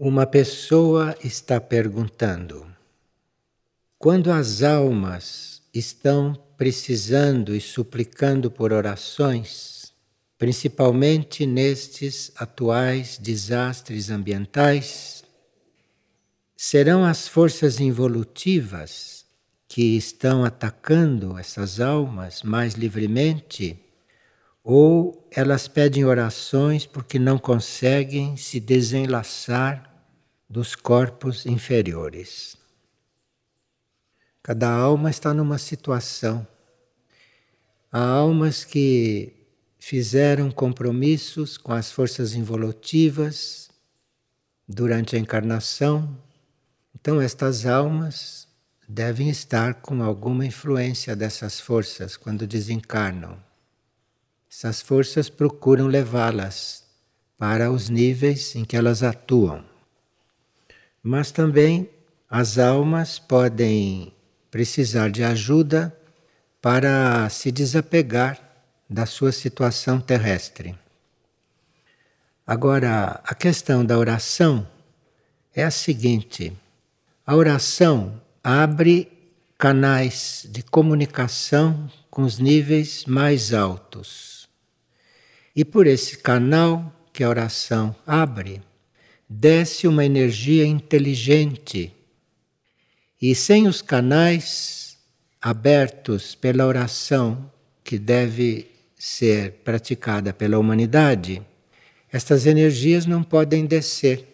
Uma pessoa está perguntando: quando as almas estão precisando e suplicando por orações, principalmente nestes atuais desastres ambientais, serão as forças involutivas que estão atacando essas almas mais livremente? Ou elas pedem orações porque não conseguem se desenlaçar dos corpos inferiores. Cada alma está numa situação. Há almas que fizeram compromissos com as forças involutivas durante a encarnação. Então, estas almas devem estar com alguma influência dessas forças quando desencarnam. Essas forças procuram levá-las para os níveis em que elas atuam. Mas também as almas podem precisar de ajuda para se desapegar da sua situação terrestre. Agora, a questão da oração é a seguinte: a oração abre canais de comunicação com os níveis mais altos. E por esse canal que a oração abre, desce uma energia inteligente. E sem os canais abertos pela oração que deve ser praticada pela humanidade, estas energias não podem descer.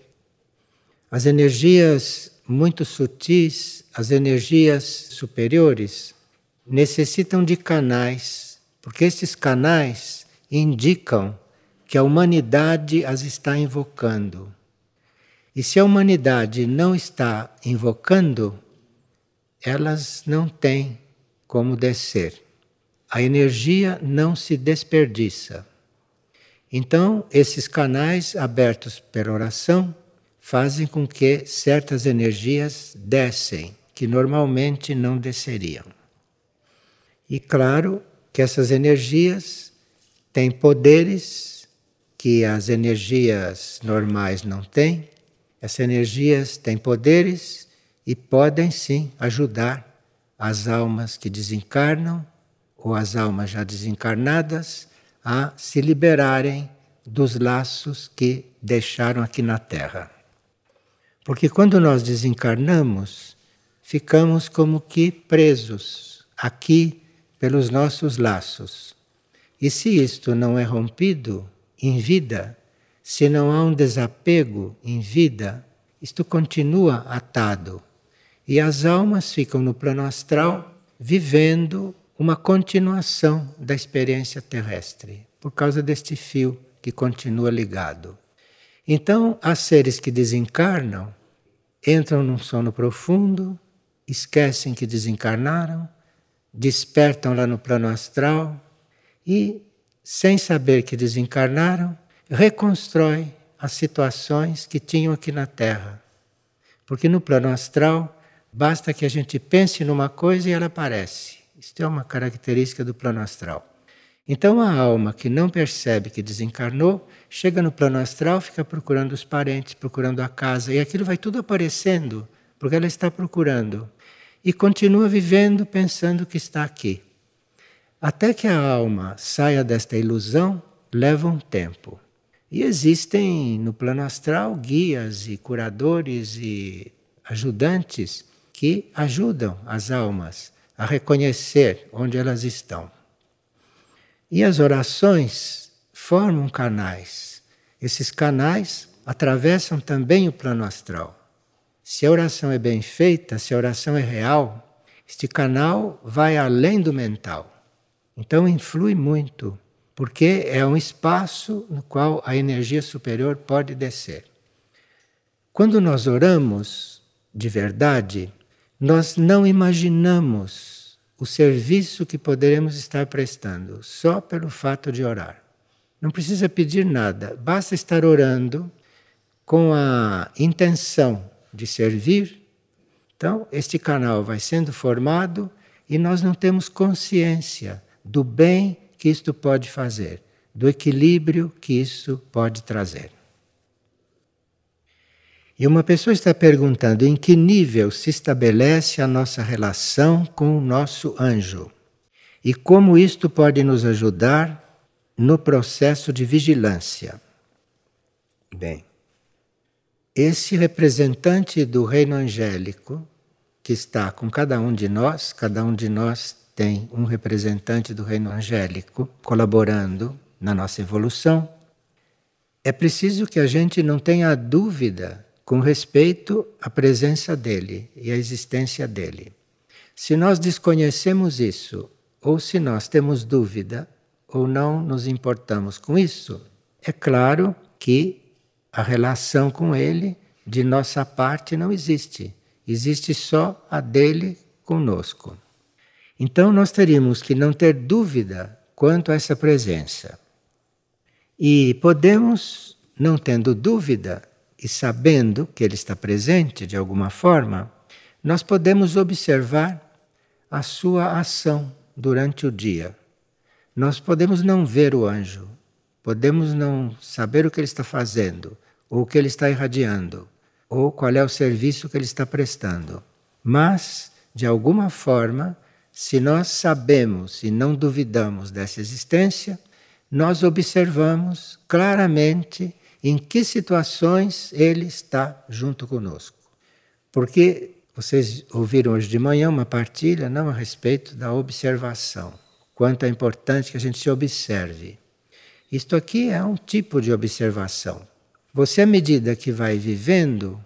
As energias muito sutis, as energias superiores, necessitam de canais, porque esses canais indicam que a humanidade as está invocando. E se a humanidade não está invocando, elas não têm como descer. A energia não se desperdiça. Então, esses canais abertos pela oração fazem com que certas energias descem, que normalmente não desceriam. E claro que essas energias têm poderes que as energias normais não têm, essas energias têm poderes e podem sim ajudar as almas que desencarnam ou as almas já desencarnadas a se liberarem dos laços que deixaram aqui na Terra. Porque quando nós desencarnamos, ficamos como que presos aqui pelos nossos laços. E se isto não é rompido em vida, se não há um desapego em vida, isto continua atado. E as almas ficam no plano astral vivendo uma continuação da experiência terrestre, por causa deste fio que continua ligado. Então, há seres que desencarnam, entram num sono profundo, esquecem que desencarnaram, despertam lá no plano astral e, sem saber que desencarnaram, reconstrói as situações que tinham aqui na Terra. Porque no plano astral, basta que a gente pense numa coisa e ela aparece. Isto é uma característica do plano astral. Então a alma que não percebe que desencarnou, chega no plano astral, fica procurando os parentes, procurando a casa, e aquilo vai tudo aparecendo, porque ela está procurando. E continua vivendo pensando que está aqui. Até que a alma saia desta ilusão, leva um tempo. E existem no plano astral guias e curadores e ajudantes que ajudam as almas a reconhecer onde elas estão. E as orações formam canais. Esses canais atravessam também o plano astral. Se a oração é bem feita, se a oração é real, este canal vai além do mental. Então influi muito porque é um espaço no qual a energia superior pode descer. Quando nós oramos de verdade, nós não imaginamos o serviço que poderemos estar prestando só pelo fato de orar. Não precisa pedir nada, basta estar orando com a intenção de servir. Então, este canal vai sendo formado e nós não temos consciência do bem que isto pode fazer, do equilíbrio que isso pode trazer. E uma pessoa está perguntando em que nível se estabelece a nossa relação com o nosso anjo e como isto pode nos ajudar no processo de vigilância. Bem, esse representante do reino angélico que está com cada um de nós, cada um de nós tem um representante do reino angélico colaborando na nossa evolução. É preciso que a gente não tenha dúvida com respeito à presença dele e à existência dele. Se nós desconhecemos isso, ou se nós temos dúvida, ou não nos importamos com isso, é claro que a relação com ele, de nossa parte, não existe. Existe só a dele conosco. Então nós teríamos que não ter dúvida quanto a essa presença. E podemos, não tendo dúvida, e sabendo que Ele está presente de alguma forma, nós podemos observar a sua ação durante o dia. Nós podemos não ver o anjo, podemos não saber o que ele está fazendo, ou o que ele está irradiando, ou qual é o serviço que ele está prestando. Mas, de alguma forma, se nós sabemos e não duvidamos dessa existência, nós observamos claramente em que situações ele está junto conosco. Porque vocês ouviram hoje de manhã uma partilha não a respeito da observação, quanto é importante que a gente se observe. Isto aqui é um tipo de observação. Você, à medida que vai vivendo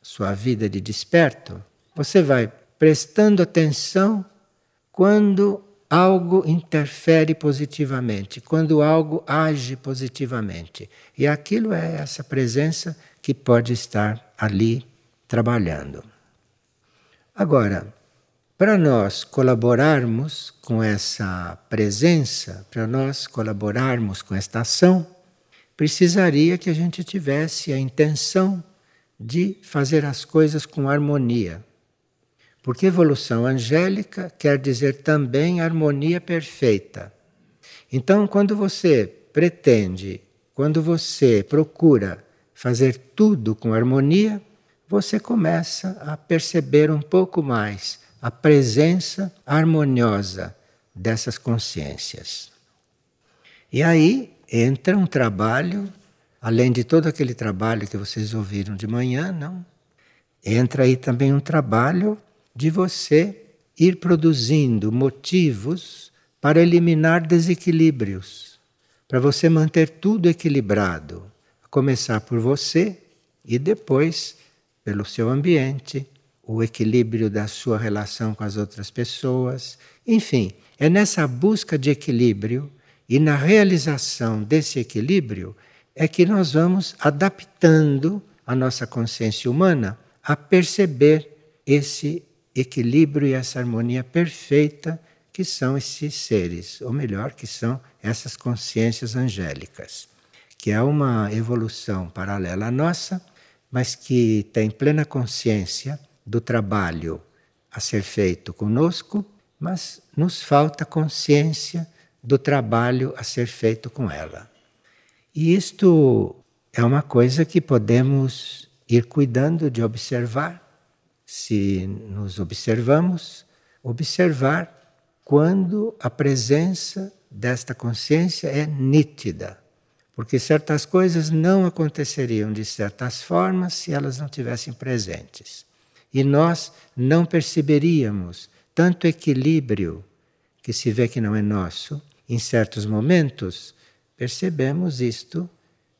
sua vida de desperto, você vai prestando atenção quando algo interfere positivamente, quando algo age positivamente. E aquilo é essa presença que pode estar ali trabalhando. Agora, para nós colaborarmos com essa presença, para nós colaborarmos com esta ação, precisaria que a gente tivesse a intenção de fazer as coisas com harmonia. Porque evolução angélica quer dizer também harmonia perfeita. Então, quando você pretende, quando você procura fazer tudo com harmonia, você começa a perceber um pouco mais a presença harmoniosa dessas consciências. E aí entra um trabalho, além de todo aquele trabalho que vocês ouviram de manhã, não? Entra aí também um trabalho de você ir produzindo motivos para eliminar desequilíbrios, para você manter tudo equilibrado, a começar por você e depois pelo seu ambiente, o equilíbrio da sua relação com as outras pessoas. Enfim, é nessa busca de equilíbrio e na realização desse equilíbrio é que nós vamos adaptando a nossa consciência humana a perceber esse equilíbrio e essa harmonia perfeita que são esses seres, ou melhor, que são essas consciências angélicas, que é uma evolução paralela à nossa, mas que tem plena consciência do trabalho a ser feito conosco, mas nos falta consciência do trabalho a ser feito com ela. E isto é uma coisa que podemos ir cuidando de observar se nos observamos, observar quando a presença desta consciência é nítida. Porque certas coisas não aconteceriam de certas formas se elas não tivessem presentes. E nós não perceberíamos tanto equilíbrio que se vê que não é nosso. Em certos momentos, percebemos isto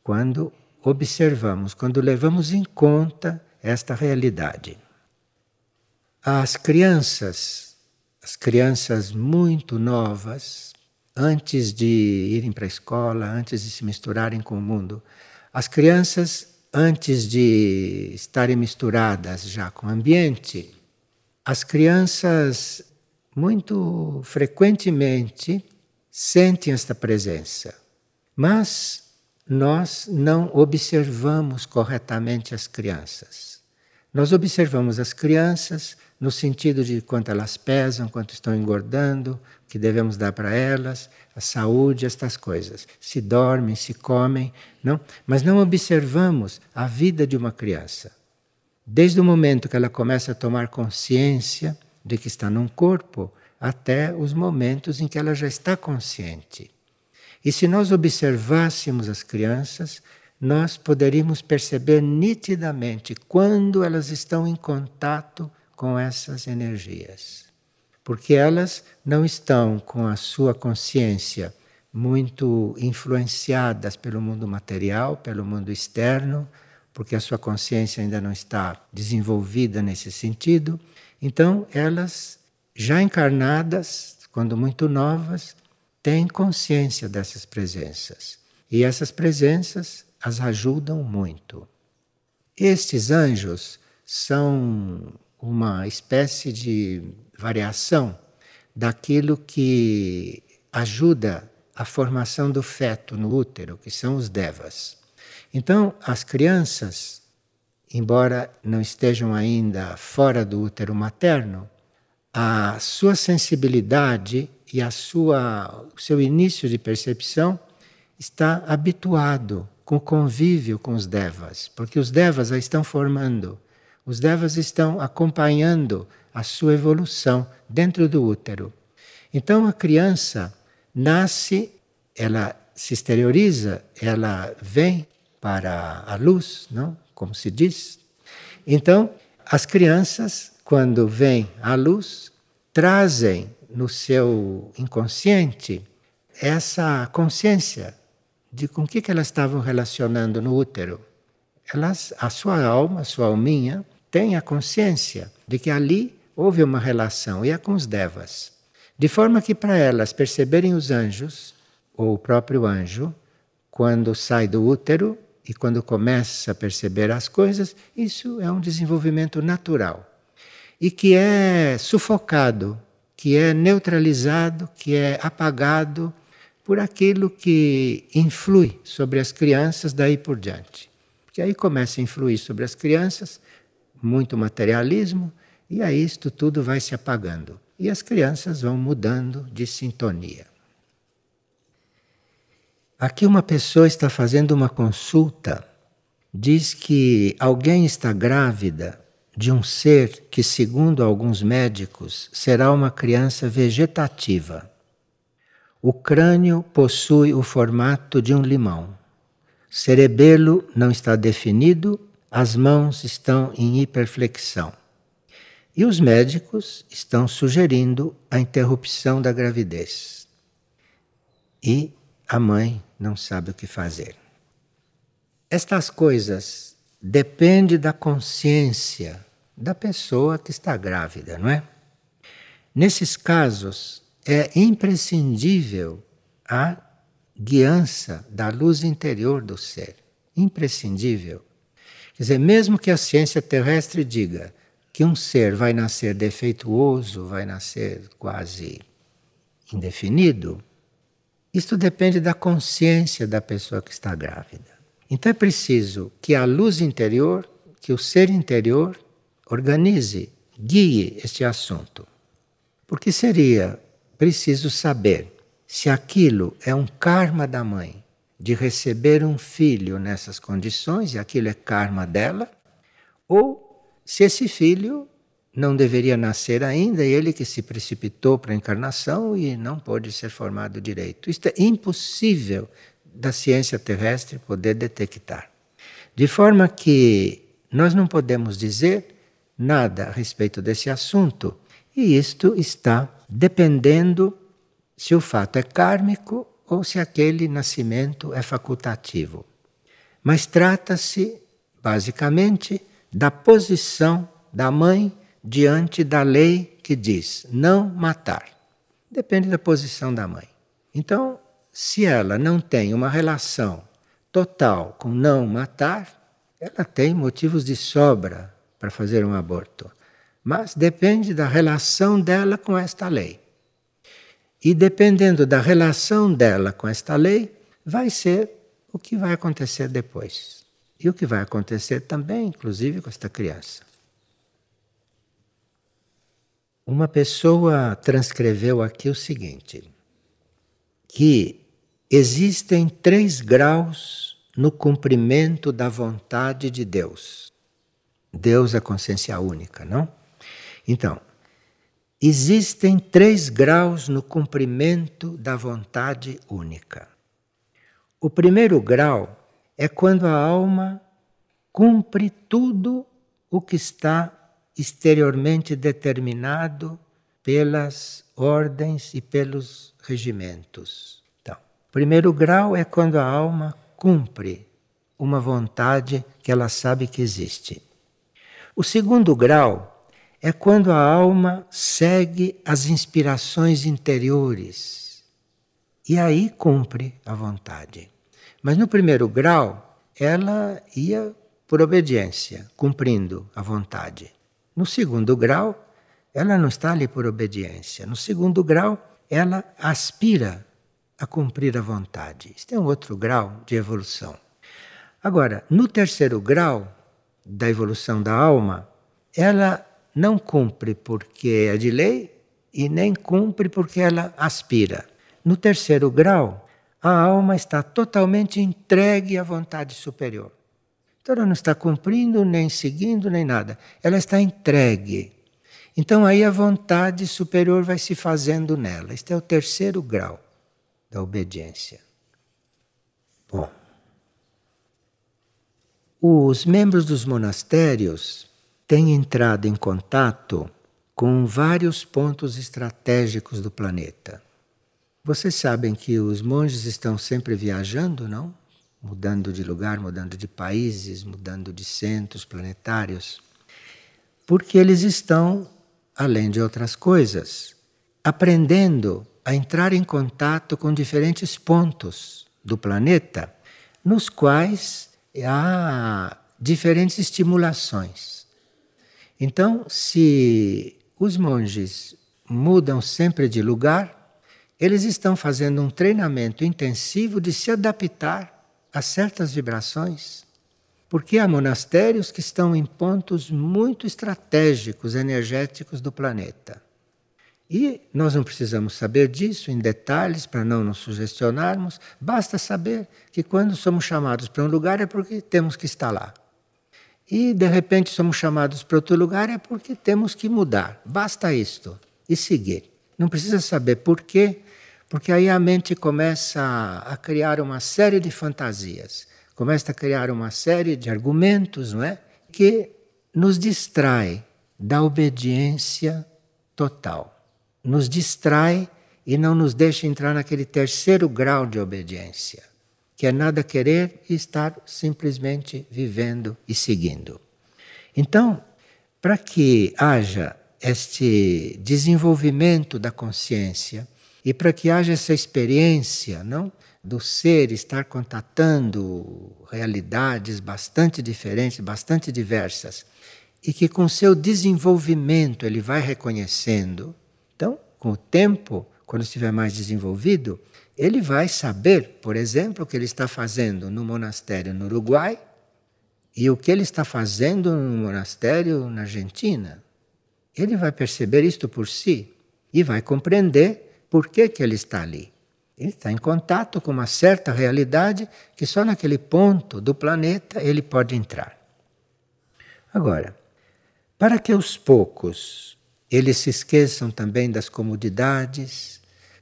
quando observamos, quando levamos em conta esta realidade. As crianças, as crianças muito novas, antes de irem para a escola, antes de se misturarem com o mundo, as crianças, antes de estarem misturadas já com o ambiente, as crianças muito frequentemente sentem esta presença, mas nós não observamos corretamente as crianças. Nós observamos as crianças no sentido de quanto elas pesam, quanto estão engordando, que devemos dar para elas, a saúde, estas coisas. Se dormem, se comem, não? Mas não observamos a vida de uma criança. desde o momento que ela começa a tomar consciência de que está num corpo, até os momentos em que ela já está consciente. E se nós observássemos as crianças, nós poderíamos perceber nitidamente quando elas estão em contato com essas energias. Porque elas não estão com a sua consciência muito influenciadas pelo mundo material, pelo mundo externo, porque a sua consciência ainda não está desenvolvida nesse sentido. Então, elas, já encarnadas, quando muito novas, têm consciência dessas presenças. E essas presenças as ajudam muito. Estes anjos são uma espécie de variação daquilo que ajuda a formação do feto no útero, que são os devas. Então, as crianças, embora não estejam ainda fora do útero materno, a sua sensibilidade e a sua, o seu início de percepção está habituado com o convívio com os devas, porque os devas a estão formando, os devas estão acompanhando a sua evolução dentro do útero. Então a criança nasce, ela se exterioriza, ela vem para a luz, não? Como se diz. Então, as crianças, quando vêm à luz, trazem no seu inconsciente essa consciência de com que, que elas estavam relacionando no útero. Elas, a sua alma, a sua alminha, tem a consciência de que ali houve uma relação e é com os devas. De forma que para elas perceberem os anjos, ou o próprio anjo, quando sai do útero e quando começa a perceber as coisas, isso é um desenvolvimento natural. E que é sufocado, que é neutralizado, que é apagado por aquilo que influi sobre as crianças daí por diante. Porque aí começa a influir sobre as crianças muito materialismo, e aí isto tudo vai se apagando. E as crianças vão mudando de sintonia. Aqui uma pessoa está fazendo uma consulta, diz que alguém está grávida de um ser que, segundo alguns médicos, será uma criança vegetativa. O crânio possui o formato de um limão. Cerebelo não está definido, as mãos estão em hiperflexão. E os médicos estão sugerindo a interrupção da gravidez. E a mãe não sabe o que fazer. Estas coisas dependem da consciência da pessoa que está grávida, não é? Nesses casos, é imprescindível a guiança da luz interior do ser. Imprescindível. Quer dizer, mesmo que a ciência terrestre diga que um ser vai nascer defeituoso, vai nascer quase indefinido, isto depende da consciência da pessoa que está grávida. Então é preciso que a luz interior, que o ser interior, organize, guie este assunto. Porque seria preciso saber se aquilo é um karma da mãe de receber um filho nessas condições, e aquilo é karma dela, ou se esse filho não deveria nascer ainda, e ele que se precipitou para a encarnação e não pôde ser formado direito. Isto é impossível da ciência terrestre poder detectar. De forma que nós não podemos dizer nada a respeito desse assunto, e isto está dependendo se o fato é kármico ou se aquele nascimento é facultativo. Mas trata-se, basicamente, da posição da mãe diante da lei que diz não matar. Depende da posição da mãe. Então, se ela não tem uma relação total com não matar, ela tem motivos de sobra para fazer um aborto. Mas depende da relação dela com esta lei. E dependendo da relação dela com esta lei, vai ser o que vai acontecer depois. E o que vai acontecer também, inclusive, com esta criança. Uma pessoa transcreveu aqui o seguinte: que existem três graus no cumprimento da vontade de Deus. Deus é consciência única, não? Então, existem três graus no cumprimento da vontade única. O primeiro grau é quando a alma cumpre tudo o que está exteriormente determinado pelas ordens e pelos regimentos. Então, primeiro grau é quando a alma cumpre uma vontade que ela sabe que existe. O segundo grau é quando a alma segue as inspirações interiores e aí cumpre a vontade. Mas no primeiro grau, ela ia por obediência, cumprindo a vontade. No segundo grau, ela não está ali por obediência. No segundo grau, ela aspira a cumprir a vontade. Isso é um outro grau de evolução. Agora, no terceiro grau da evolução da alma, ela não cumpre porque é de lei e nem cumpre porque ela aspira. No terceiro grau, a alma está totalmente entregue à vontade superior. Então ela não está cumprindo, nem seguindo, nem nada. Ela está entregue. Então aí a vontade superior vai se fazendo nela. Este é o terceiro grau da obediência. Bom. Os membros dos monastérios têm entrado em contato com vários pontos estratégicos do planeta. Vocês sabem que os monges estão sempre viajando, não? Mudando de lugar, mudando de países, mudando de centros planetários. Porque eles estão, além de outras coisas, aprendendo a entrar em contato com diferentes pontos do planeta, nos quais há diferentes estimulações. Então, se os monges mudam sempre de lugar, eles estão fazendo um treinamento intensivo de se adaptar a certas vibrações. Porque há monastérios que estão em pontos muito estratégicos, energéticos do planeta. E nós não precisamos saber disso em detalhes para não nos sugestionarmos, basta saber que quando somos chamados para um lugar é porque temos que estar lá. E de repente somos chamados para outro lugar é porque temos que mudar. Basta isto e seguir. Não precisa saber por quê, porque aí a mente começa a criar uma série de fantasias, começa a criar uma série de argumentos, não é? Que nos distrai da obediência total. Nos distrai e não nos deixa entrar naquele terceiro grau de obediência que é nada querer e estar simplesmente vivendo e seguindo. Então, para que haja este desenvolvimento da consciência e para que haja essa experiência, não, do ser estar contatando realidades bastante diferentes, bastante diversas, e que com seu desenvolvimento ele vai reconhecendo. Então, com o tempo, quando estiver mais desenvolvido, ele vai saber, por exemplo, o que ele está fazendo no monastério no Uruguai e o que ele está fazendo no monastério na Argentina. Ele vai perceber isto por si e vai compreender por que, que ele está ali. Ele está em contato com uma certa realidade que só naquele ponto do planeta ele pode entrar. Agora, para que aos poucos eles se esqueçam também das comodidades,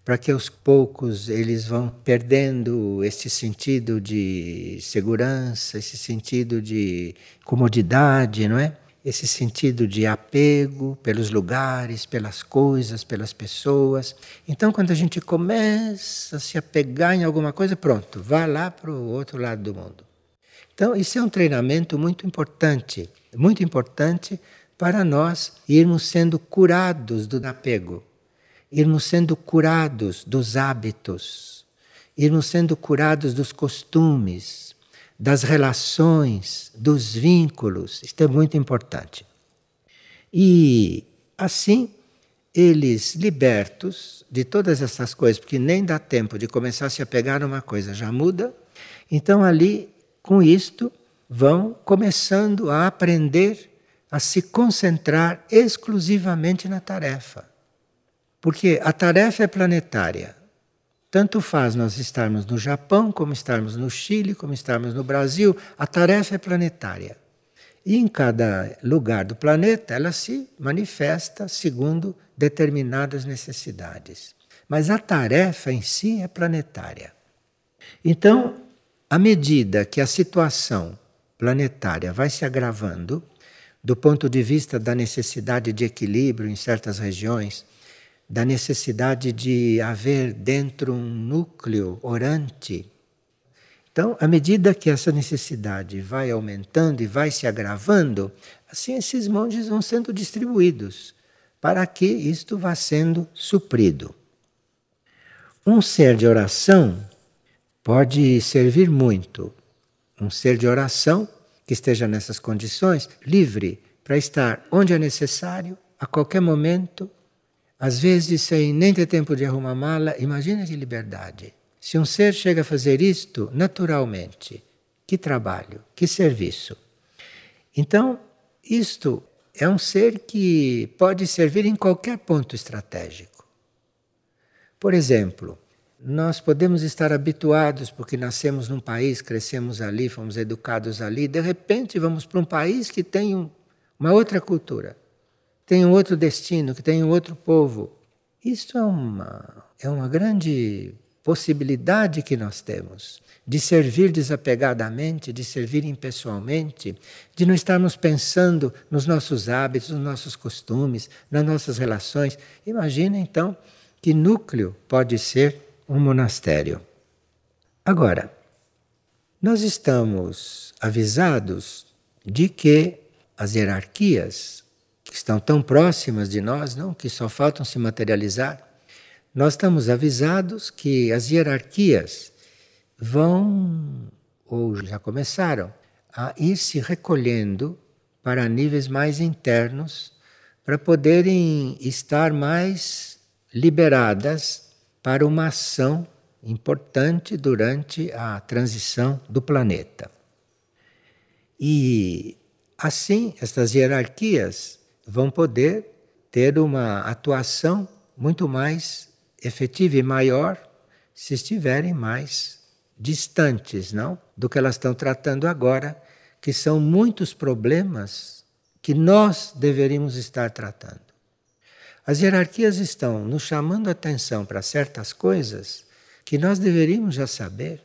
para que aos poucos eles vão perdendo esse sentido de segurança, esse sentido de comodidade, não é? Esse sentido de apego pelos lugares, pelas coisas, pelas pessoas. Então, quando a gente começa a se apegar em alguma coisa, pronto, vá lá para o outro lado do mundo. Então, isso é um treinamento muito importante, muito importante para nós irmos sendo curados do apego irmos sendo curados dos hábitos, irmos sendo curados dos costumes, das relações, dos vínculos. Isto é muito importante. E assim, eles libertos de todas essas coisas, porque nem dá tempo de começar a se apegar a uma coisa, já muda. Então, ali, com isto, vão começando a aprender a se concentrar exclusivamente na tarefa. Porque a tarefa é planetária. Tanto faz nós estarmos no Japão, como estarmos no Chile, como estarmos no Brasil, a tarefa é planetária. E em cada lugar do planeta ela se manifesta segundo determinadas necessidades. Mas a tarefa em si é planetária. Então, à medida que a situação planetária vai se agravando, do ponto de vista da necessidade de equilíbrio em certas regiões, da necessidade de haver dentro um núcleo orante. Então, à medida que essa necessidade vai aumentando e vai se agravando, assim esses monges vão sendo distribuídos para que isto vá sendo suprido. Um ser de oração pode servir muito. Um ser de oração que esteja nessas condições, livre para estar onde é necessário, a qualquer momento, às vezes sem nem ter tempo de arrumar mala. Imagina que liberdade. Se um ser chega a fazer isto naturalmente, que trabalho, que serviço. Então, isto é um ser que pode servir em qualquer ponto estratégico. Por exemplo, nós podemos estar habituados porque nascemos num país, crescemos ali, fomos educados ali, de repente vamos para um país que tem um, uma outra cultura, tem outro destino, que tem outro povo. Isto é uma, é uma grande possibilidade que nós temos de servir desapegadamente, de servir impessoalmente, de não estarmos pensando nos nossos hábitos, nos nossos costumes, nas nossas relações. Imagina então que núcleo pode ser um monastério. Agora, nós estamos avisados de que as hierarquias que estão tão próximas de nós, não, que só faltam se materializar, nós estamos avisados que as hierarquias vão ou já começaram a ir se recolhendo para níveis mais internos para poderem estar mais liberadas para uma ação importante durante a transição do planeta. E assim, estas hierarquias vão poder ter uma atuação muito mais efetiva e maior se estiverem mais distantes, não, do que elas estão tratando agora, que são muitos problemas que nós deveríamos estar tratando. As hierarquias estão nos chamando atenção para certas coisas que nós deveríamos já saber.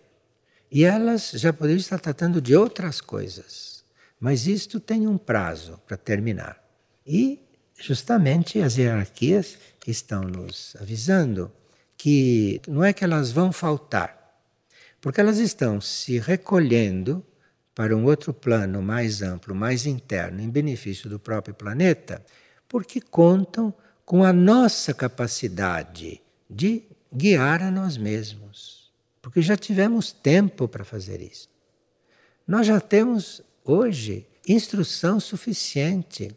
E elas já poderiam estar tratando de outras coisas. Mas isto tem um prazo para terminar. E, justamente, as hierarquias estão nos avisando que não é que elas vão faltar, porque elas estão se recolhendo para um outro plano mais amplo, mais interno, em benefício do próprio planeta, porque contam com a nossa capacidade de guiar a nós mesmos. Porque já tivemos tempo para fazer isso. Nós já temos hoje instrução suficiente.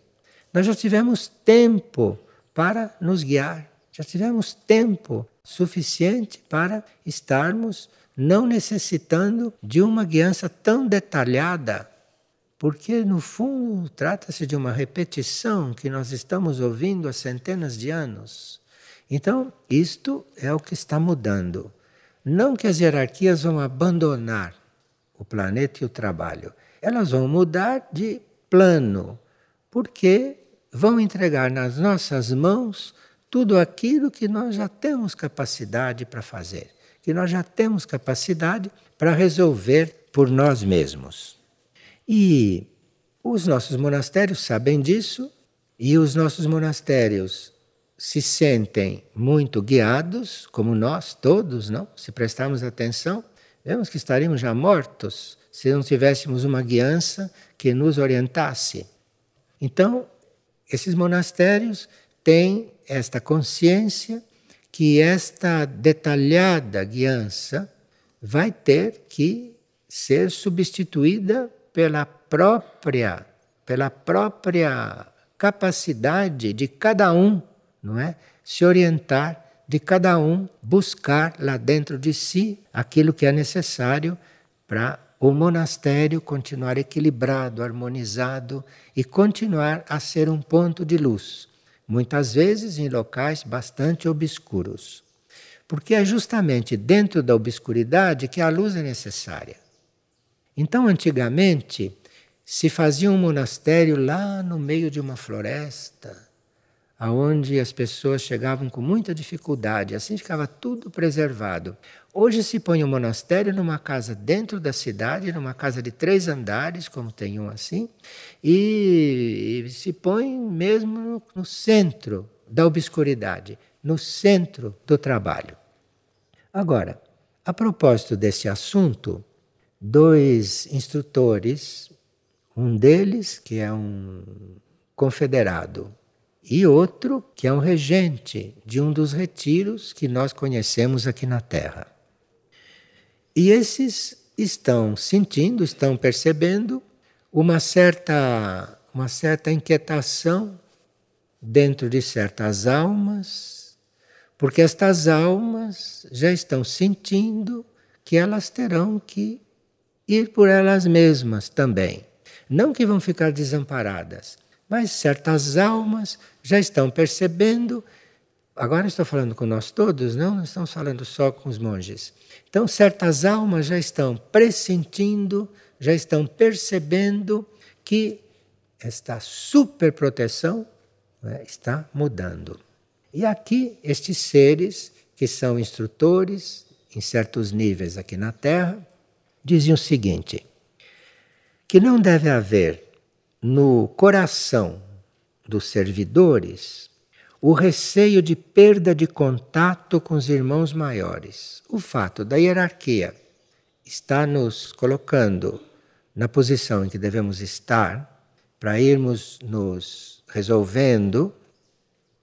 Nós já tivemos tempo para nos guiar. Já tivemos tempo suficiente para estarmos não necessitando de uma guiança tão detalhada porque no fundo trata-se de uma repetição que nós estamos ouvindo há centenas de anos. Então, isto é o que está mudando. Não que as hierarquias vão abandonar o planeta e o trabalho, elas vão mudar de plano, porque vão entregar nas nossas mãos tudo aquilo que nós já temos capacidade para fazer, que nós já temos capacidade para resolver por nós mesmos. E os nossos monastérios sabem disso, e os nossos monastérios se sentem muito guiados, como nós todos, não? Se prestarmos atenção, vemos que estaríamos já mortos se não tivéssemos uma guiança que nos orientasse. Então, esses monastérios têm esta consciência que esta detalhada guiança vai ter que ser substituída pela própria, pela própria capacidade de cada um, não é? Se orientar, de cada um buscar lá dentro de si aquilo que é necessário para o monastério continuar equilibrado, harmonizado e continuar a ser um ponto de luz, muitas vezes em locais bastante obscuros. Porque é justamente dentro da obscuridade que a luz é necessária. Então, antigamente, se fazia um monastério lá no meio de uma floresta, aonde as pessoas chegavam com muita dificuldade, assim ficava tudo preservado. Hoje se põe um monastério numa casa dentro da cidade, numa casa de três andares, como tem um assim, e, e se põe mesmo no, no centro da obscuridade, no centro do trabalho. Agora, a propósito desse assunto, dois instrutores, um deles que é um confederado e outro que é um regente de um dos retiros que nós conhecemos aqui na Terra. E esses estão sentindo, estão percebendo uma certa, uma certa inquietação dentro de certas almas, porque estas almas já estão sentindo que elas terão que ir por elas mesmas também. Não que vão ficar desamparadas, mas certas almas já estão percebendo. Agora estou falando com nós todos, não? Não estamos falando só com os monges. Então, certas almas já estão pressentindo, já estão percebendo que esta superproteção né, está mudando. E aqui, estes seres, que são instrutores em certos níveis aqui na Terra, dizem o seguinte: que não deve haver no coração dos servidores o receio de perda de contato com os irmãos maiores. O fato da hierarquia está nos colocando na posição em que devemos estar para irmos nos resolvendo,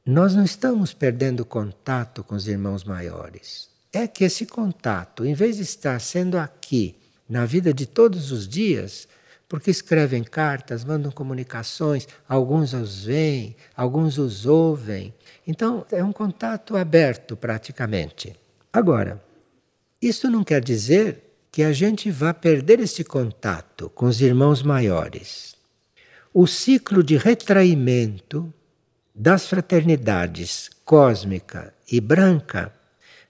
nós não estamos perdendo contato com os irmãos maiores. É que esse contato, em vez de estar sendo aqui, na vida de todos os dias, porque escrevem cartas, mandam comunicações, alguns os veem, alguns os ouvem. Então, é um contato aberto praticamente. Agora, isso não quer dizer que a gente vá perder esse contato com os irmãos maiores. O ciclo de retraimento das fraternidades cósmica e branca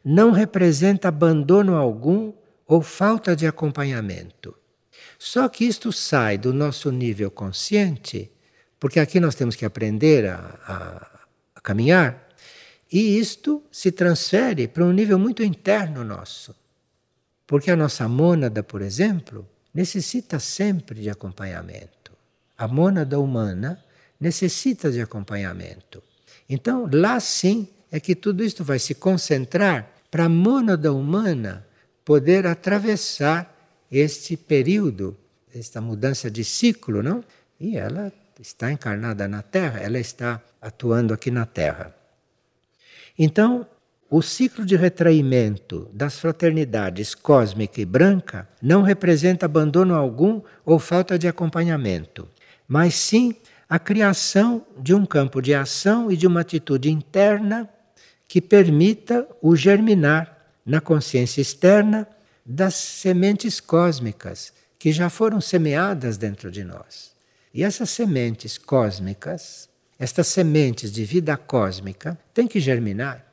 não representa abandono algum ou falta de acompanhamento. Só que isto sai do nosso nível consciente, porque aqui nós temos que aprender a, a, a caminhar, e isto se transfere para um nível muito interno nosso. Porque a nossa mônada, por exemplo, necessita sempre de acompanhamento. A mônada humana necessita de acompanhamento. Então, lá sim é que tudo isto vai se concentrar para a mônada humana poder atravessar este período, esta mudança de ciclo, não? E ela está encarnada na Terra, ela está atuando aqui na Terra. Então, o ciclo de retraimento das fraternidades cósmica e branca não representa abandono algum ou falta de acompanhamento, mas sim a criação de um campo de ação e de uma atitude interna que permita o germinar na consciência externa das sementes cósmicas que já foram semeadas dentro de nós. E essas sementes cósmicas, estas sementes de vida cósmica, têm que germinar.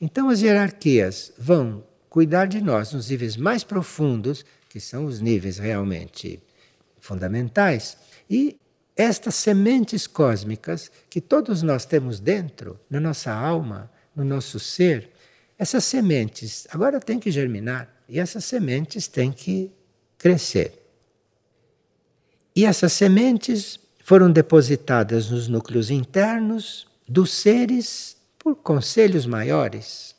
Então as hierarquias vão cuidar de nós nos níveis mais profundos, que são os níveis realmente fundamentais, e estas sementes cósmicas que todos nós temos dentro, na nossa alma, no nosso ser, essas sementes agora têm que germinar. E essas sementes têm que crescer. E essas sementes foram depositadas nos núcleos internos dos seres por conselhos maiores,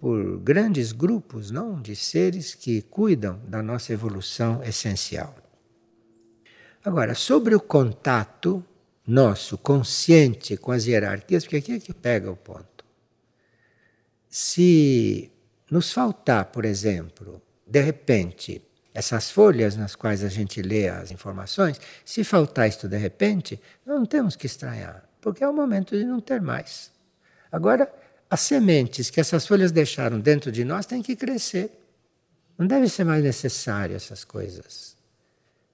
por grandes grupos, não, de seres que cuidam da nossa evolução essencial. Agora, sobre o contato nosso consciente com as hierarquias, porque aqui é que pega o ponto. Se nos faltar, por exemplo, de repente, essas folhas nas quais a gente lê as informações, se faltar isto de repente, não temos que estranhar, porque é o momento de não ter mais. Agora, as sementes que essas folhas deixaram dentro de nós têm que crescer. Não deve ser mais necessário essas coisas.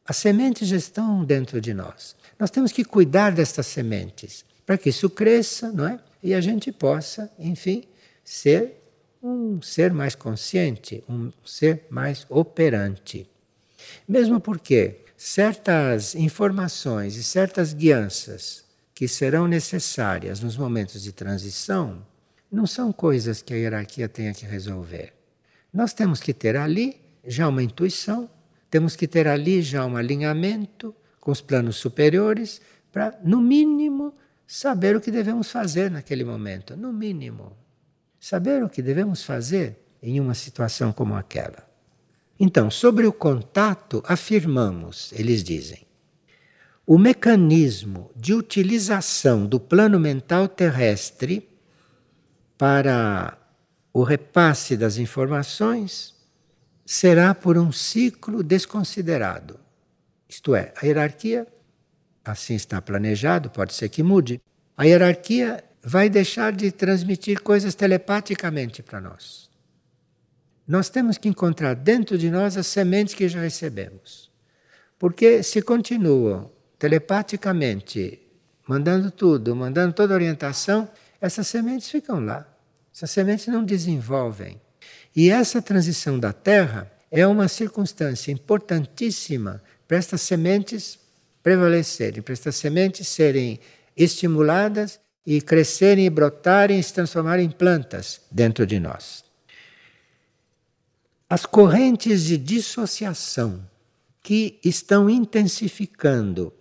As sementes já estão dentro de nós. Nós temos que cuidar destas sementes para que isso cresça, não é? E a gente possa, enfim, ser um ser mais consciente, um ser mais operante. Mesmo porque certas informações e certas guianças que serão necessárias nos momentos de transição não são coisas que a hierarquia tenha que resolver. Nós temos que ter ali já uma intuição, temos que ter ali já um alinhamento com os planos superiores para, no mínimo, saber o que devemos fazer naquele momento. No mínimo. Saber o que devemos fazer em uma situação como aquela. Então, sobre o contato, afirmamos, eles dizem, o mecanismo de utilização do plano mental terrestre para o repasse das informações será por um ciclo desconsiderado. Isto é, a hierarquia, assim está planejado, pode ser que mude, a hierarquia vai deixar de transmitir coisas telepaticamente para nós. Nós temos que encontrar dentro de nós as sementes que já recebemos. Porque se continuam telepaticamente mandando tudo, mandando toda orientação, essas sementes ficam lá. Essas sementes não desenvolvem. E essa transição da Terra é uma circunstância importantíssima para estas sementes prevalecerem, para estas sementes serem estimuladas e crescerem e brotarem e se transformarem em plantas dentro de nós. As correntes de dissociação que estão intensificando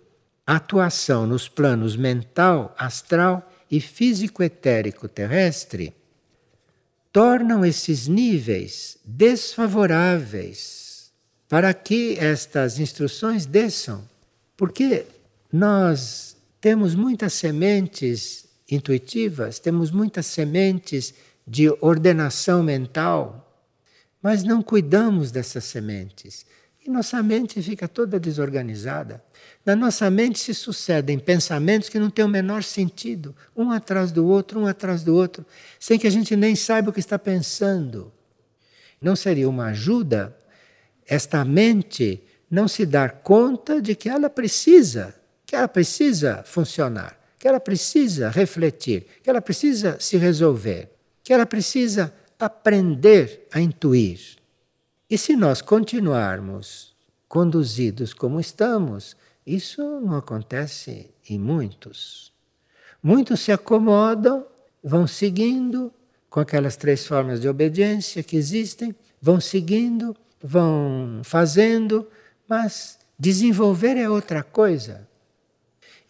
a atuação nos planos mental, astral e físico-etérico terrestre tornam esses níveis desfavoráveis para que estas instruções desçam, porque nós temos muitas sementes intuitivas, temos muitas sementes de ordenação mental mas não cuidamos dessas sementes. E nossa mente fica toda desorganizada. Na nossa mente se sucedem pensamentos que não têm o menor sentido, um atrás do outro, um atrás do outro, sem que a gente nem saiba o que está pensando. Não seria uma ajuda esta mente não se dar conta de que ela precisa, que ela precisa funcionar, que ela precisa refletir, que ela precisa se resolver, que ela precisa aprender a intuir. E se nós continuarmos conduzidos como estamos, isso não acontece em muitos. Muitos se acomodam, vão seguindo com aquelas três formas de obediência que existem, vão seguindo, vão fazendo, mas desenvolver é outra coisa.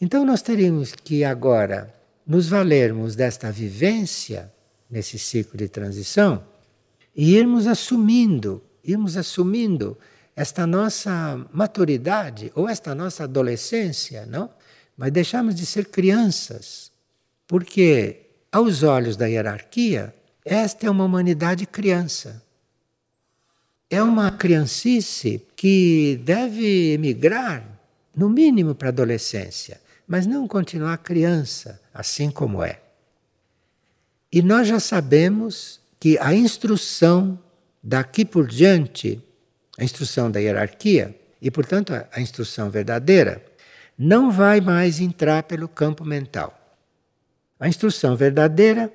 Então nós teríamos que agora nos valermos desta vivência nesse ciclo de transição e irmos assumindo, irmos assumindo esta nossa maturidade ou esta nossa adolescência, não? Mas deixarmos de ser crianças, porque aos olhos da hierarquia, esta é uma humanidade criança. É uma criancice que deve emigrar, no mínimo, para a adolescência, mas não continuar criança, assim como é. E nós já sabemos que a instrução daqui por diante, a instrução da hierarquia, e portanto a instrução verdadeira, não vai mais entrar pelo campo mental. A instrução verdadeira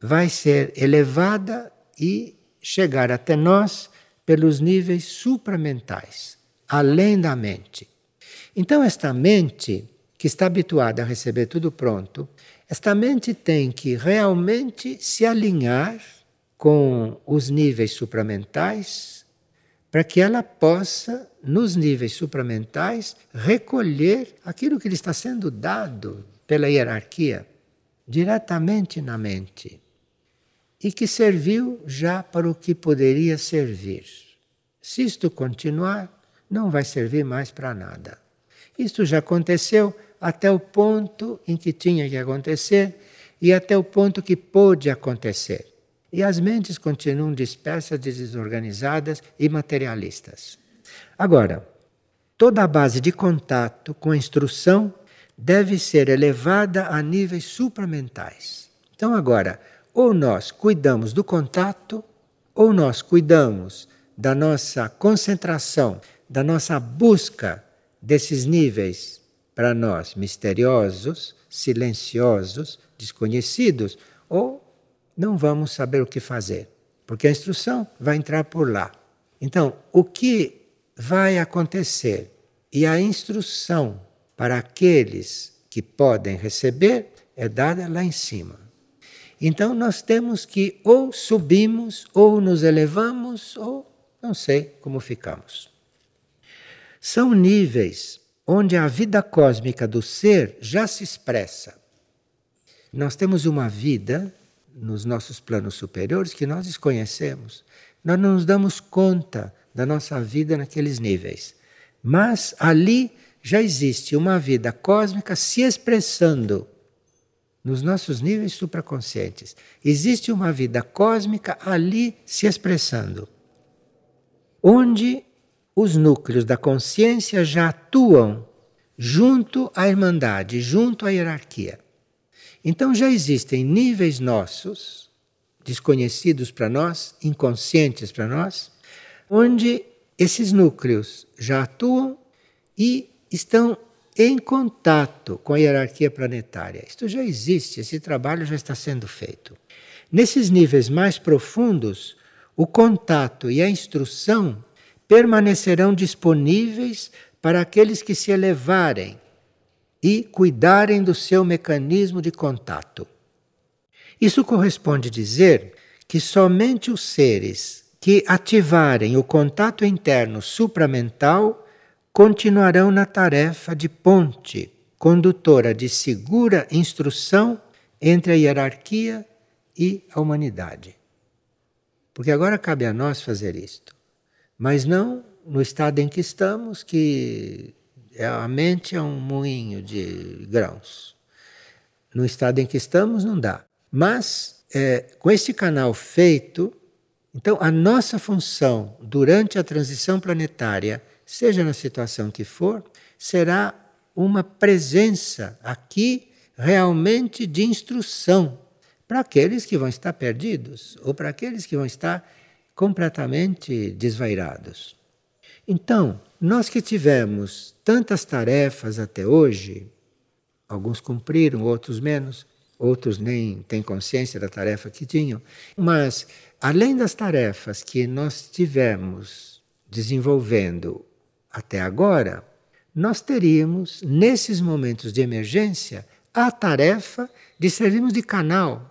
vai ser elevada e chegar até nós pelos níveis supramentais, além da mente. Então, esta mente, que está habituada a receber tudo pronto, esta mente tem que realmente se alinhar com os níveis supramentais para que ela possa, nos níveis supramentais, recolher aquilo que lhe está sendo dado pela hierarquia diretamente na mente e que serviu já para o que poderia servir. Se isto continuar, não vai servir mais para nada. Isto já aconteceu até o ponto em que tinha que acontecer e até o ponto que pôde acontecer. E as mentes continuam dispersas, desorganizadas e materialistas. Agora, toda a base de contato com a instrução deve ser elevada a níveis supramentais. Então, agora, ou nós cuidamos do contato, ou nós cuidamos da nossa concentração, da nossa busca desses níveis para nós misteriosos, silenciosos, desconhecidos, ou não vamos saber o que fazer, porque a instrução vai entrar por lá. Então, o que vai acontecer e a instrução para aqueles que podem receber é dada lá em cima. Então nós temos que ou subimos, ou nos elevamos, ou não sei como ficamos. São níveis onde a vida cósmica do ser já se expressa. Nós temos uma vida nos nossos planos superiores que nós desconhecemos. Nós não nos damos conta da nossa vida naqueles níveis. Mas ali já existe uma vida cósmica se expressando nos nossos níveis supraconscientes. Existe uma vida cósmica ali se expressando, onde os núcleos da consciência já atuam junto à irmandade, junto à hierarquia. Então já existem níveis nossos, desconhecidos para nós, inconscientes para nós, onde esses núcleos já atuam e estão em contato com a hierarquia planetária. Isto já existe, esse trabalho já está sendo feito. Nesses níveis mais profundos, o contato e a instrução permanecerão disponíveis para aqueles que se elevarem e cuidarem do seu mecanismo de contato. Isso corresponde dizer que somente os seres que ativarem o contato interno supramental continuarão na tarefa de ponte, condutora de segura instrução entre a hierarquia e a humanidade. Porque agora cabe a nós fazer isto, mas não no estado em que estamos, que é a mente é um moinho de grãos. No estado em que estamos, não dá. Mas, é, com este canal feito, então a nossa função durante a transição planetária seja na situação que for, será uma presença aqui realmente de instrução para aqueles que vão estar perdidos ou para aqueles que vão estar completamente desvairados. Então, nós que tivemos tantas tarefas até hoje, alguns cumpriram, outros menos, outros nem têm consciência da tarefa que tinham, mas além das tarefas que nós tivemos desenvolvendo até agora, nós teríamos, nesses momentos de emergência, a tarefa de servirmos de canal.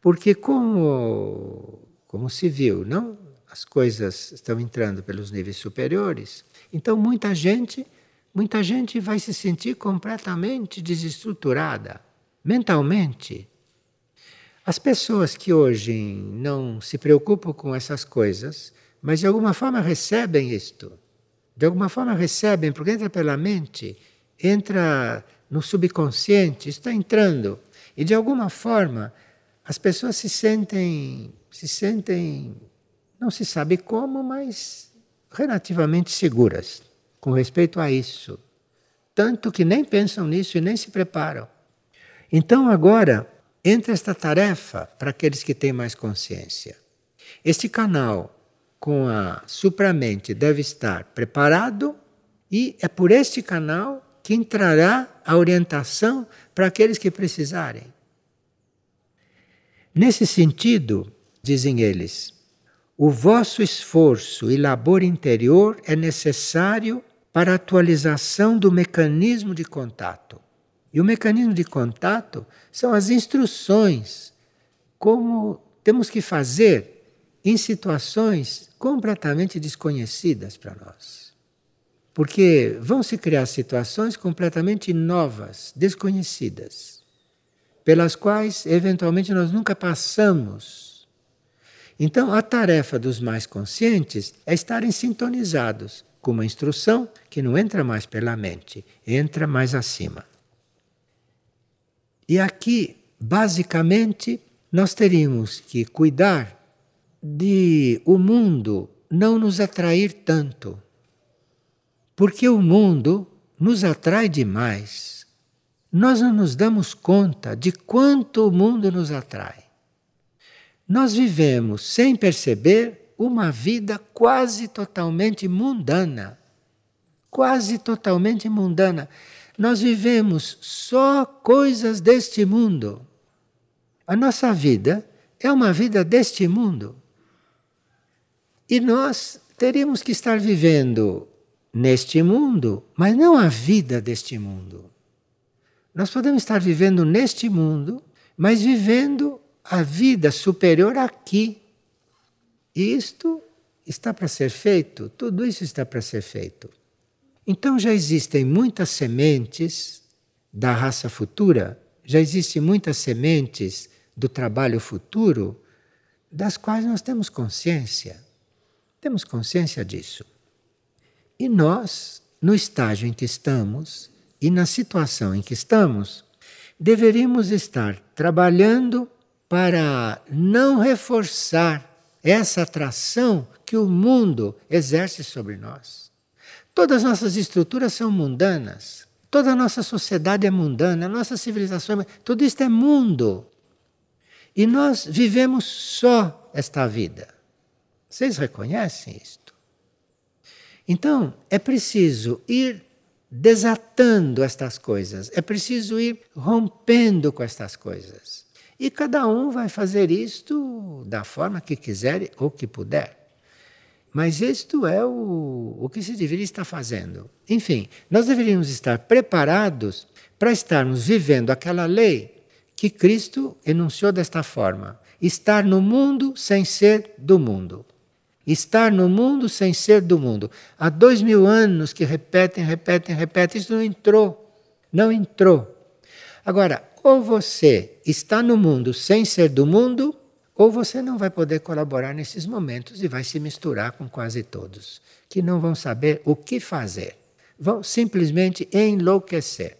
Porque como, como se viu, não? As coisas estão entrando pelos níveis superiores, então muita gente, muita gente vai se sentir completamente desestruturada mentalmente. As pessoas que hoje não se preocupam com essas coisas, mas de alguma forma recebem isto, de alguma forma recebem, porque entra pela mente, entra no subconsciente, está entrando. E de alguma forma as pessoas se sentem, se sentem, não se sabe como, mas relativamente seguras com respeito a isso. Tanto que nem pensam nisso e nem se preparam. Então agora entra esta tarefa para aqueles que têm mais consciência. Este canal com a supramente deve estar preparado e é por este canal que entrará a orientação para aqueles que precisarem. Nesse sentido, dizem eles, o vosso esforço e labor interior é necessário para a atualização do mecanismo de contato. E o mecanismo de contato são as instruções como temos que fazer em situações completamente desconhecidas para nós. Porque vão se criar situações completamente novas, desconhecidas, pelas quais eventualmente nós nunca passamos. Então, a tarefa dos mais conscientes é estarem sintonizados com uma instrução que não entra mais pela mente, entra mais acima. E aqui, basicamente, nós teríamos que cuidar de o mundo não nos atrair tanto. Porque o mundo nos atrai demais. Nós não nos damos conta de quanto o mundo nos atrai. Nós vivemos, sem perceber, uma vida quase totalmente mundana. Quase totalmente mundana. Nós vivemos só coisas deste mundo. A nossa vida é uma vida deste mundo. E nós teríamos que estar vivendo neste mundo, mas não a vida deste mundo. Nós podemos estar vivendo neste mundo, mas vivendo a vida superior aqui. E isto está para ser feito, tudo isso está para ser feito. Então já existem muitas sementes da raça futura, já existem muitas sementes do trabalho futuro, das quais nós temos consciência. Temos consciência disso. E nós, no estágio em que estamos e na situação em que estamos, deveríamos estar trabalhando para não reforçar essa atração que o mundo exerce sobre nós. Todas as nossas estruturas são mundanas. Toda a nossa sociedade é mundana, a nossa civilização, é... tudo isto é mundo. E nós vivemos só esta vida. Vocês reconhecem isto? Então, é preciso ir desatando estas coisas, é preciso ir rompendo com estas coisas. E cada um vai fazer isto da forma que quiser ou que puder. Mas isto é o, o que se deveria estar fazendo. Enfim, nós deveríamos estar preparados para estarmos vivendo aquela lei que Cristo enunciou desta forma: estar no mundo sem ser do mundo. Estar no mundo sem ser do mundo. Há dois mil anos que repetem, repetem, repetem. Isso não entrou. Não entrou. Agora, ou você está no mundo sem ser do mundo, ou você não vai poder colaborar nesses momentos e vai se misturar com quase todos, que não vão saber o que fazer. Vão simplesmente enlouquecer.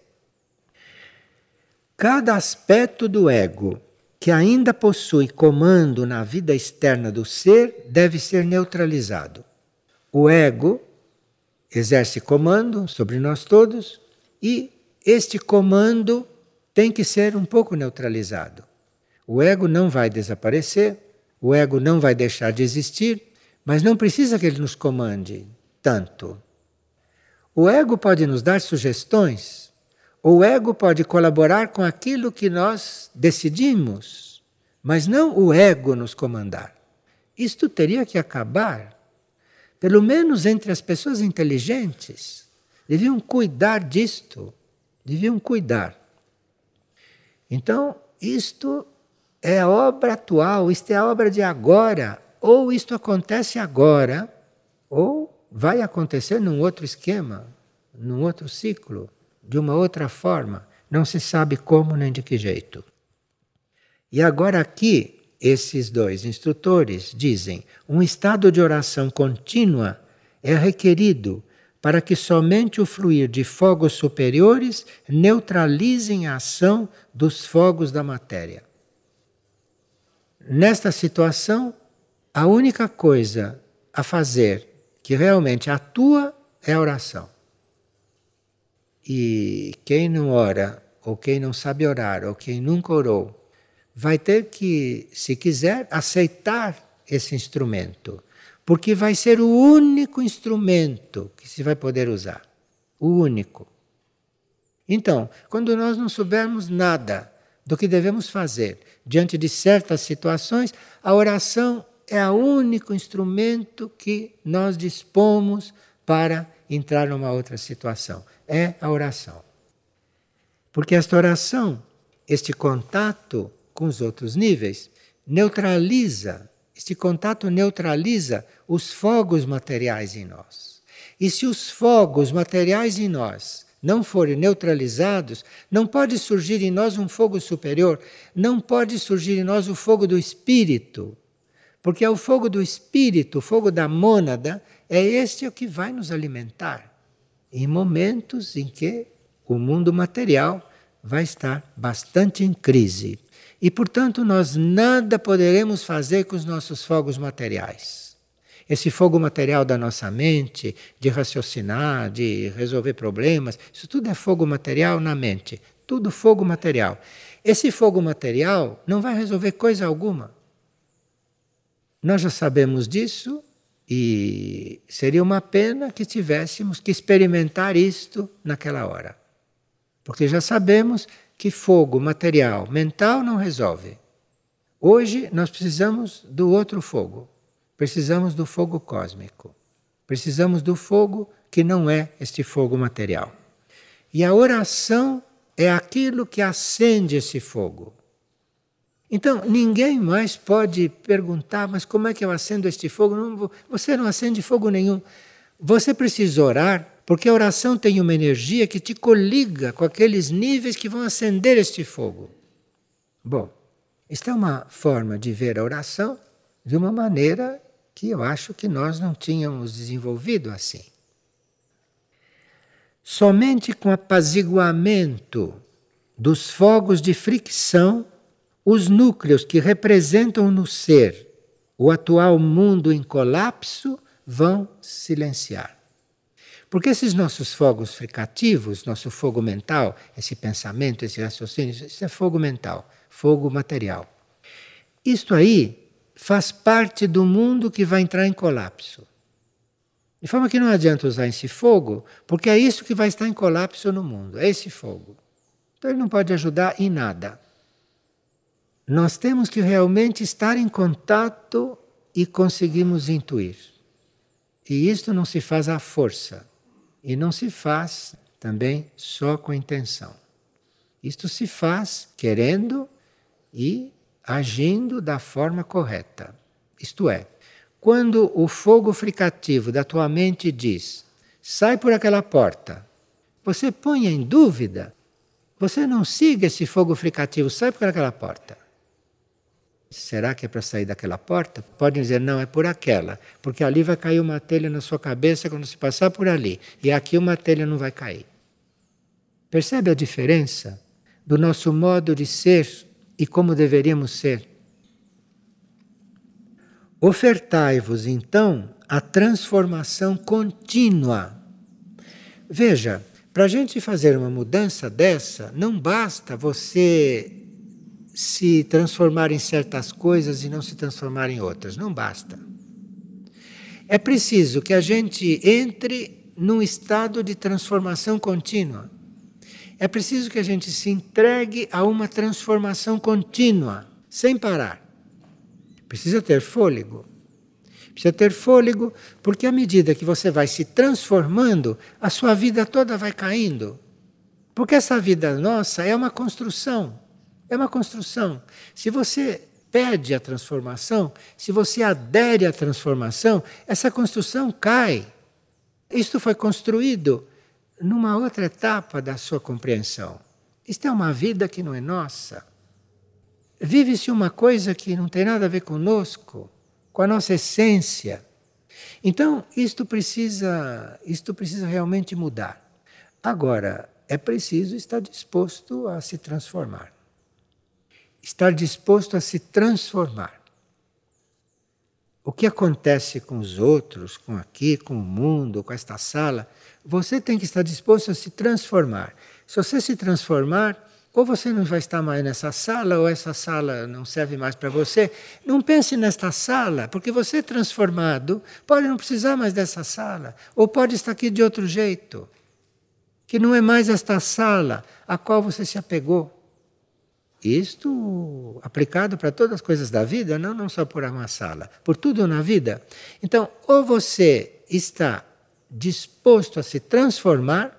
Cada aspecto do ego que ainda possui comando na vida externa do ser deve ser neutralizado. O ego exerce comando sobre nós todos e este comando tem que ser um pouco neutralizado. O ego não vai desaparecer, o ego não vai deixar de existir, mas não precisa que ele nos comande tanto. O ego pode nos dar sugestões o ego pode colaborar com aquilo que nós decidimos, mas não o ego nos comandar. Isto teria que acabar. Pelo menos entre as pessoas inteligentes. Deviam cuidar disto. Deviam cuidar. Então, isto é a obra atual, isto é a obra de agora. Ou isto acontece agora, ou vai acontecer num outro esquema, num outro ciclo de uma outra forma, não se sabe como nem de que jeito. E agora aqui, esses dois instrutores dizem: um estado de oração contínua é requerido para que somente o fluir de fogos superiores neutralizem a ação dos fogos da matéria. Nesta situação, a única coisa a fazer que realmente atua é a oração. E quem não ora, ou quem não sabe orar, ou quem nunca orou, vai ter que, se quiser, aceitar esse instrumento, porque vai ser o único instrumento que se vai poder usar. O único. Então, quando nós não soubermos nada do que devemos fazer diante de certas situações, a oração é o único instrumento que nós dispomos para entrar numa outra situação é a oração. Porque esta oração, este contato com os outros níveis, neutraliza, este contato neutraliza os fogos materiais em nós. E se os fogos materiais em nós não forem neutralizados, não pode surgir em nós um fogo superior, não pode surgir em nós o fogo do espírito. Porque é o fogo do espírito, o fogo da mônada, é este o que vai nos alimentar em momentos em que o mundo material vai estar bastante em crise. E, portanto, nós nada poderemos fazer com os nossos fogos materiais. Esse fogo material da nossa mente, de raciocinar, de resolver problemas, isso tudo é fogo material na mente. Tudo fogo material. Esse fogo material não vai resolver coisa alguma. Nós já sabemos disso e seria uma pena que tivéssemos que experimentar isto naquela hora. Porque já sabemos que fogo material, mental não resolve. Hoje nós precisamos do outro fogo. Precisamos do fogo cósmico. Precisamos do fogo que não é este fogo material. E a oração é aquilo que acende esse fogo. Então, ninguém mais pode perguntar, mas como é que eu acendo este fogo? Não, você não acende fogo nenhum. Você precisa orar, porque a oração tem uma energia que te coliga com aqueles níveis que vão acender este fogo. Bom, esta é uma forma de ver a oração de uma maneira que eu acho que nós não tínhamos desenvolvido assim. Somente com apaziguamento dos fogos de fricção os núcleos que representam no ser o atual mundo em colapso vão silenciar. Porque esses nossos fogos fricativos, nosso fogo mental, esse pensamento, esse raciocínio, isso é fogo mental, fogo material. Isto aí faz parte do mundo que vai entrar em colapso. De forma que não adianta usar esse fogo, porque é isso que vai estar em colapso no mundo, é esse fogo. Então ele não pode ajudar em nada. Nós temos que realmente estar em contato e conseguimos intuir. E isto não se faz à força. E não se faz também só com intenção. Isto se faz querendo e agindo da forma correta. Isto é, quando o fogo fricativo da tua mente diz: sai por aquela porta, você põe em dúvida, você não siga esse fogo fricativo, sai por aquela porta. Será que é para sair daquela porta? Podem dizer, não, é por aquela, porque ali vai cair uma telha na sua cabeça quando se passar por ali, e aqui uma telha não vai cair. Percebe a diferença do nosso modo de ser e como deveríamos ser? Ofertai-vos então a transformação contínua. Veja, para a gente fazer uma mudança dessa, não basta você se transformar em certas coisas e não se transformar em outras. Não basta. É preciso que a gente entre num estado de transformação contínua. É preciso que a gente se entregue a uma transformação contínua, sem parar. Precisa ter fôlego. Precisa ter fôlego, porque à medida que você vai se transformando, a sua vida toda vai caindo. Porque essa vida nossa é uma construção. É uma construção. Se você pede a transformação, se você adere à transformação, essa construção cai. Isto foi construído numa outra etapa da sua compreensão. Isto é uma vida que não é nossa. Vive-se uma coisa que não tem nada a ver conosco, com a nossa essência. Então, isto precisa, isto precisa realmente mudar. Agora, é preciso estar disposto a se transformar estar disposto a se transformar. O que acontece com os outros, com aqui, com o mundo, com esta sala, você tem que estar disposto a se transformar. Se você se transformar, ou você não vai estar mais nessa sala, ou essa sala não serve mais para você. Não pense nesta sala, porque você transformado pode não precisar mais dessa sala, ou pode estar aqui de outro jeito, que não é mais esta sala a qual você se apegou. Isto aplicado para todas as coisas da vida, não, não só por uma sala, por tudo na vida. Então, ou você está disposto a se transformar,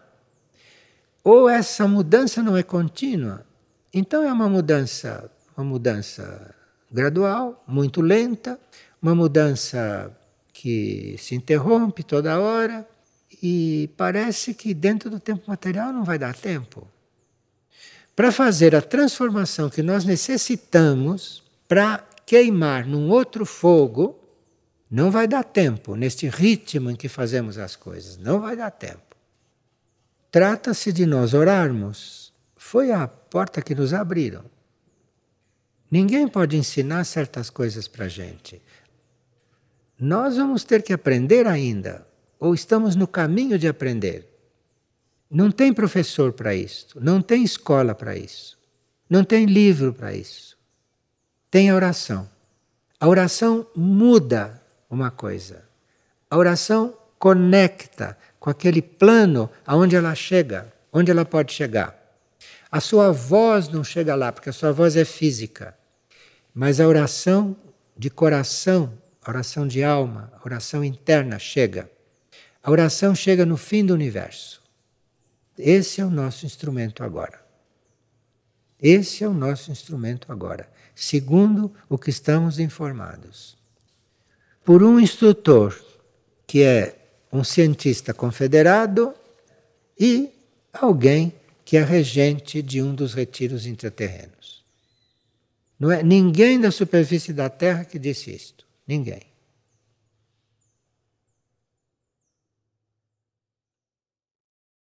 ou essa mudança não é contínua. Então é uma mudança, uma mudança gradual, muito lenta, uma mudança que se interrompe toda hora e parece que dentro do tempo material não vai dar tempo para fazer a transformação que nós necessitamos para queimar num outro fogo, não vai dar tempo neste ritmo em que fazemos as coisas. Não vai dar tempo. Trata-se de nós orarmos. Foi a porta que nos abriram. Ninguém pode ensinar certas coisas para a gente. Nós vamos ter que aprender ainda, ou estamos no caminho de aprender. Não tem professor para isso, não tem escola para isso, não tem livro para isso. Tem a oração. A oração muda uma coisa. A oração conecta com aquele plano aonde ela chega, onde ela pode chegar. A sua voz não chega lá, porque a sua voz é física. Mas a oração de coração, a oração de alma, a oração interna chega. A oração chega no fim do universo. Esse é o nosso instrumento agora. Esse é o nosso instrumento agora, segundo o que estamos informados. Por um instrutor que é um cientista confederado e alguém que é regente de um dos retiros intraterrenos. Não é ninguém da superfície da Terra que disse isto. Ninguém.